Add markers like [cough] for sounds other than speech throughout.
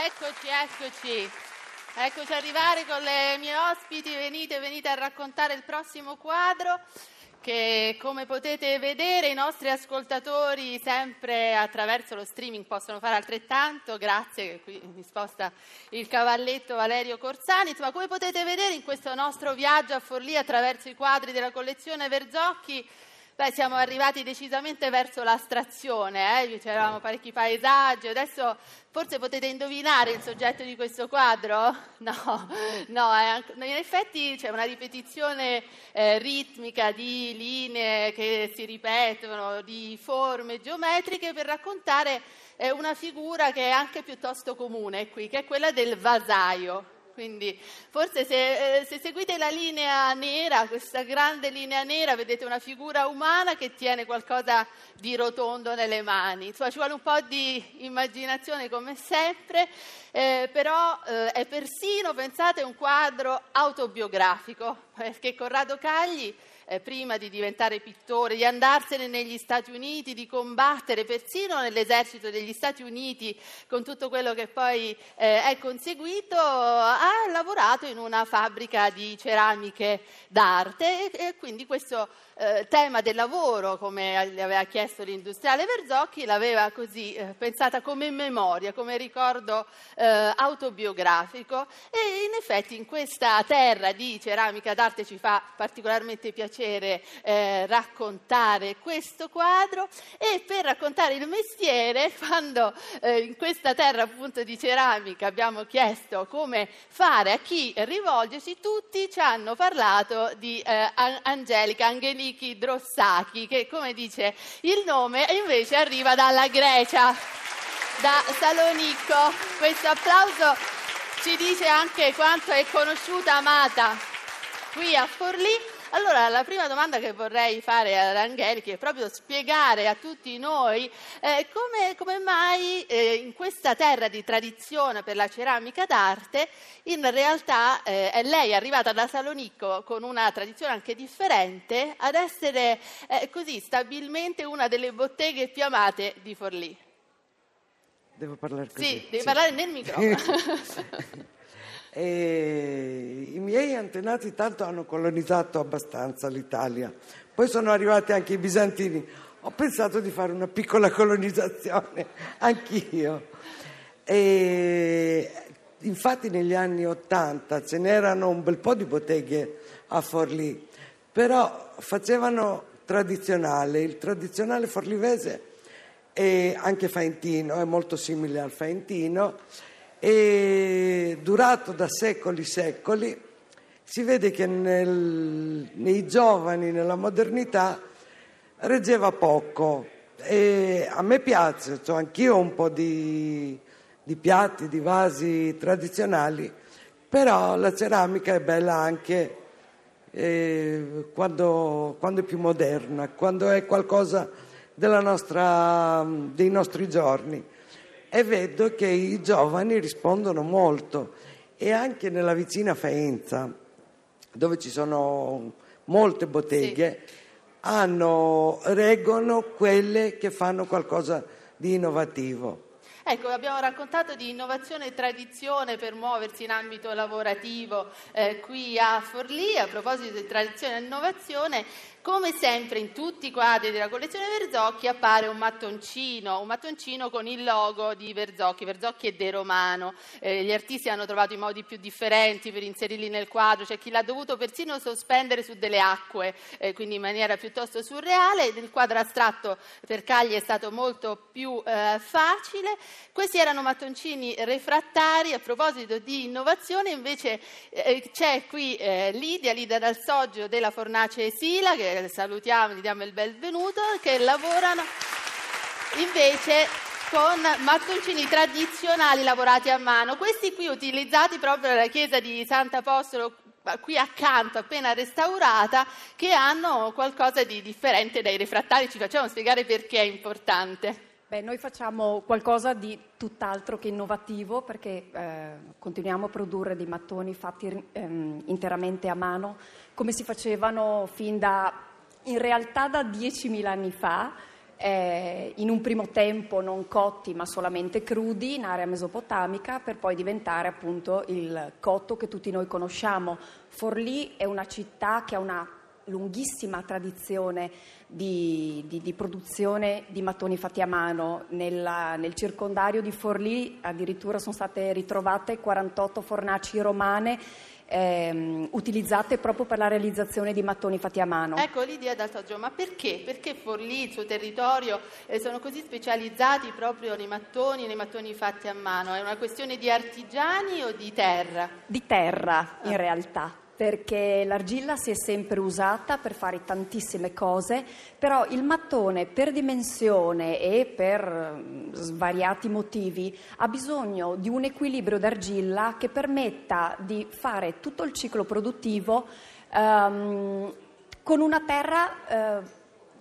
Eccoci, eccoci. Eccoci arrivare con le mie ospiti. Venite, venite a raccontare il prossimo quadro che come potete vedere i nostri ascoltatori sempre attraverso lo streaming possono fare altrettanto, grazie, qui mi sposta il cavalletto Valerio Corsani, ma come potete vedere in questo nostro viaggio a Forlì attraverso i quadri della collezione Verzocchi Beh, siamo arrivati decisamente verso l'astrazione, eh? c'eravamo parecchi paesaggi, adesso forse potete indovinare il soggetto di questo quadro? [laughs] No, no anche, in effetti c'è una ripetizione eh, ritmica di linee che si ripetono, di forme geometriche per raccontare eh, una figura che è anche piuttosto comune qui, che è quella del vasaio. Quindi forse se, eh, se, seguite la linea nera, questa grande linea nera, vedete una figura umana che tiene qualcosa di rotondo nelle mani. Insomma, ci vuole un po' di immaginazione come sempre, eh, però eh, è persino, pensate, un quadro autobiografico, [laughs] perché Corrado Cagli eh, prima di diventare pittore, di andarsene negli Stati Uniti, di combattere persino nell'esercito degli Stati Uniti con tutto quello che poi eh, è conseguito, ha lavorato in una fabbrica di ceramiche d'arte e, e quindi questo eh, tema del lavoro, come le aveva chiesto l'industriale Verzocchi, l'aveva così eh, pensata come memoria, come ricordo eh, autobiografico. E in effetti in questa terra di ceramica d'arte ci fa particolarmente piacere eh, raccontare questo quadro e per raccontare il mestiere, [laughs] quando eh, in questa terra appunto di ceramica abbiamo chiesto come fare, a chi rivolgersi, tutti ci hanno parlato di eh, Angelica Angelini Niki Drossaki, che come dice il nome invece arriva dalla Grecia, da Salonicco. Questo applauso ci dice anche quanto è conosciuta, amata qui a Forlì allora, la prima domanda che vorrei fare ad Angelica è proprio spiegare a tutti noi eh, come, come, mai eh, in questa terra di tradizione per la ceramica d'arte, in realtà eh, è lei arrivata da Salonicco con una tradizione anche differente ad essere eh, così stabilmente una delle botteghe più amate di Forlì. Devo parlare così? Sì, devi sì. parlare nel microfono. [laughs] [laughs] E I miei antenati tanto hanno colonizzato abbastanza l'Italia, poi sono arrivati anche i bizantini. Ho pensato di fare una piccola colonizzazione [laughs] anch'io. E infatti negli anni Ottanta ce n'erano un bel po' di botteghe a Forlì, però facevano tradizionale, il tradizionale forlivese e anche faentino, è molto simile al faentino e durato da secoli e secoli, si vede che nel, nei giovani, nella modernità, reggeva poco. E a me piace, ho anch'io un po' di, di piatti, di vasi tradizionali, però la ceramica è bella anche eh, quando, quando, è più moderna, quando è qualcosa nostra, dei nostri giorni e vedo che i giovani rispondono molto e anche nella vicina Faenza, dove ci sono molte botteghe, sì. hanno, reggono quelle che fanno qualcosa di innovativo. Ecco, abbiamo raccontato di innovazione e tradizione per muoversi in ambito lavorativo eh, qui a Forlì. A proposito di tradizione e innovazione, come sempre in tutti i quadri della collezione Verzocchi appare un mattoncino, un mattoncino con il logo di Verzocchi, Verzocchi è De Romano. Eh, gli artisti hanno trovato i modi più differenti per inserirli nel quadro, c'è chi l'ha dovuto persino sospendere su delle acque, eh, quindi in maniera piuttosto surreale. Il quadro astratto per Cagli è stato molto più eh, facile. Questi erano mattoncini refrattari. A proposito di innovazione, invece eh, c'è qui eh, Lidia, Lidia Dal Soggio della Fornace Sila, che salutiamo, gli diamo il benvenuto, che lavorano invece con mattoncini tradizionali lavorati a mano. Questi qui utilizzati proprio nella chiesa di Sant'Apostolo qui accanto, appena restaurata, che hanno qualcosa di differente dai refrattari. Ci facciamo spiegare perché è importante. Beh, noi facciamo qualcosa di tutt'altro che innovativo perché eh, continuiamo a produrre dei mattoni fatti ehm, interamente a mano come si facevano fin da, in realtà da 10.000 anni fa eh, in un primo tempo non cotti ma solamente crudi in area mesopotamica per poi diventare appunto il cotto che tutti noi conosciamo. Forlì è una città che ha una lunghissima tradizione di, di, di, produzione di mattoni fatti a mano. Nella, nel circondario di Forlì addirittura sono state ritrovate 48 fornaci romane ehm, utilizzate proprio per la realizzazione di mattoni fatti a mano. Ecco Lidia d'Altaggio, ma perché? Perché Forlì, il suo territorio, eh, sono così specializzati proprio nei mattoni, nei mattoni fatti a mano? È una questione di artigiani o di terra? Di terra, in realtà perché l'argilla si è sempre usata per fare tantissime cose, però il mattone per dimensione e per mm, svariati motivi ha bisogno di un equilibrio d'argilla che permetta di fare tutto il ciclo produttivo um, con una terra uh,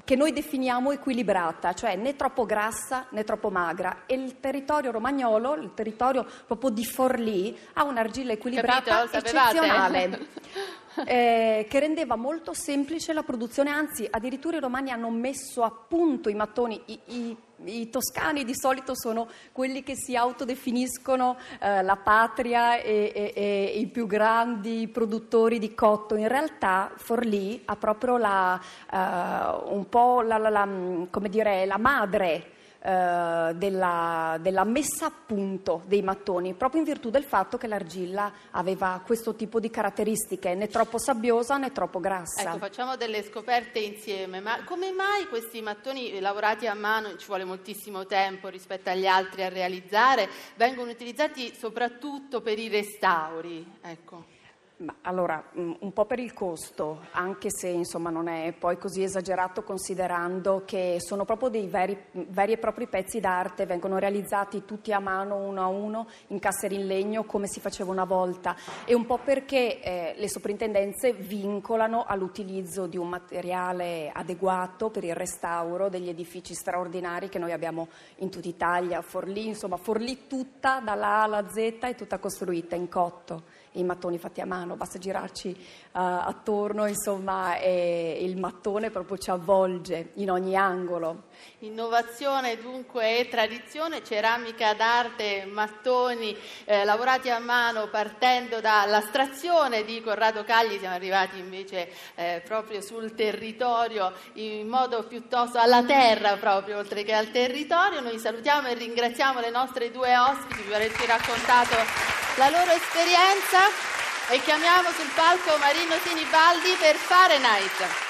che noi definiamo equilibrata, cioè né troppo grassa né troppo magra. E il territorio romagnolo, il territorio proprio di Forlì, ha un'argilla equilibrata Capito, eccezionale. [laughs] [laughs] Eh, che rendeva molto semplice la produzione, anzi addirittura i romani hanno messo a punto i mattoni, i, i i toscani di solito sono quelli che si autodefiniscono eh, la patria e, e, e, i più grandi produttori di cotto. In realtà Forlì ha proprio la, uh, un po' la, la, la, dire, la madre eh, della, della, messa a punto dei mattoni, proprio in virtù del fatto che l'argilla aveva questo tipo di caratteristiche, né troppo sabbiosa né troppo grassa. Ecco, facciamo delle scoperte insieme, ma come mai questi mattoni lavorati a mano, ci vuole moltissimo tempo rispetto agli altri a realizzare, vengono utilizzati soprattutto per i restauri? Ecco. Allora, mm, un po' per il costo, anche se insomma, non è poi così esagerato considerando che sono proprio dei veri, veri, e propri pezzi d'arte, vengono realizzati tutti a mano uno a uno in casseri in legno come si faceva una volta. E un po' perché eh, le soprintendenze vincolano all'utilizzo di un materiale adeguato per il restauro degli edifici straordinari che noi abbiamo in tutta Italia, Forlì, insomma Forlì tutta dalla A alla Z è tutta costruita in cotto i mattoni fatti a mano, basta girarci uh, attorno, insomma, e il mattone proprio ci avvolge in ogni angolo. Innovazione dunque e tradizione, ceramica d'arte, mattoni eh, lavorati a mano partendo dall'astrazione di Corrado Cagli, siamo arrivati invece eh, proprio sul territorio in modo piuttosto alla terra proprio oltre che al territorio. Noi salutiamo e ringraziamo le nostre due ospiti per averci raccontato la loro esperienza e chiamiamo sul palco Marino Sinibaldi per Fahrenheit.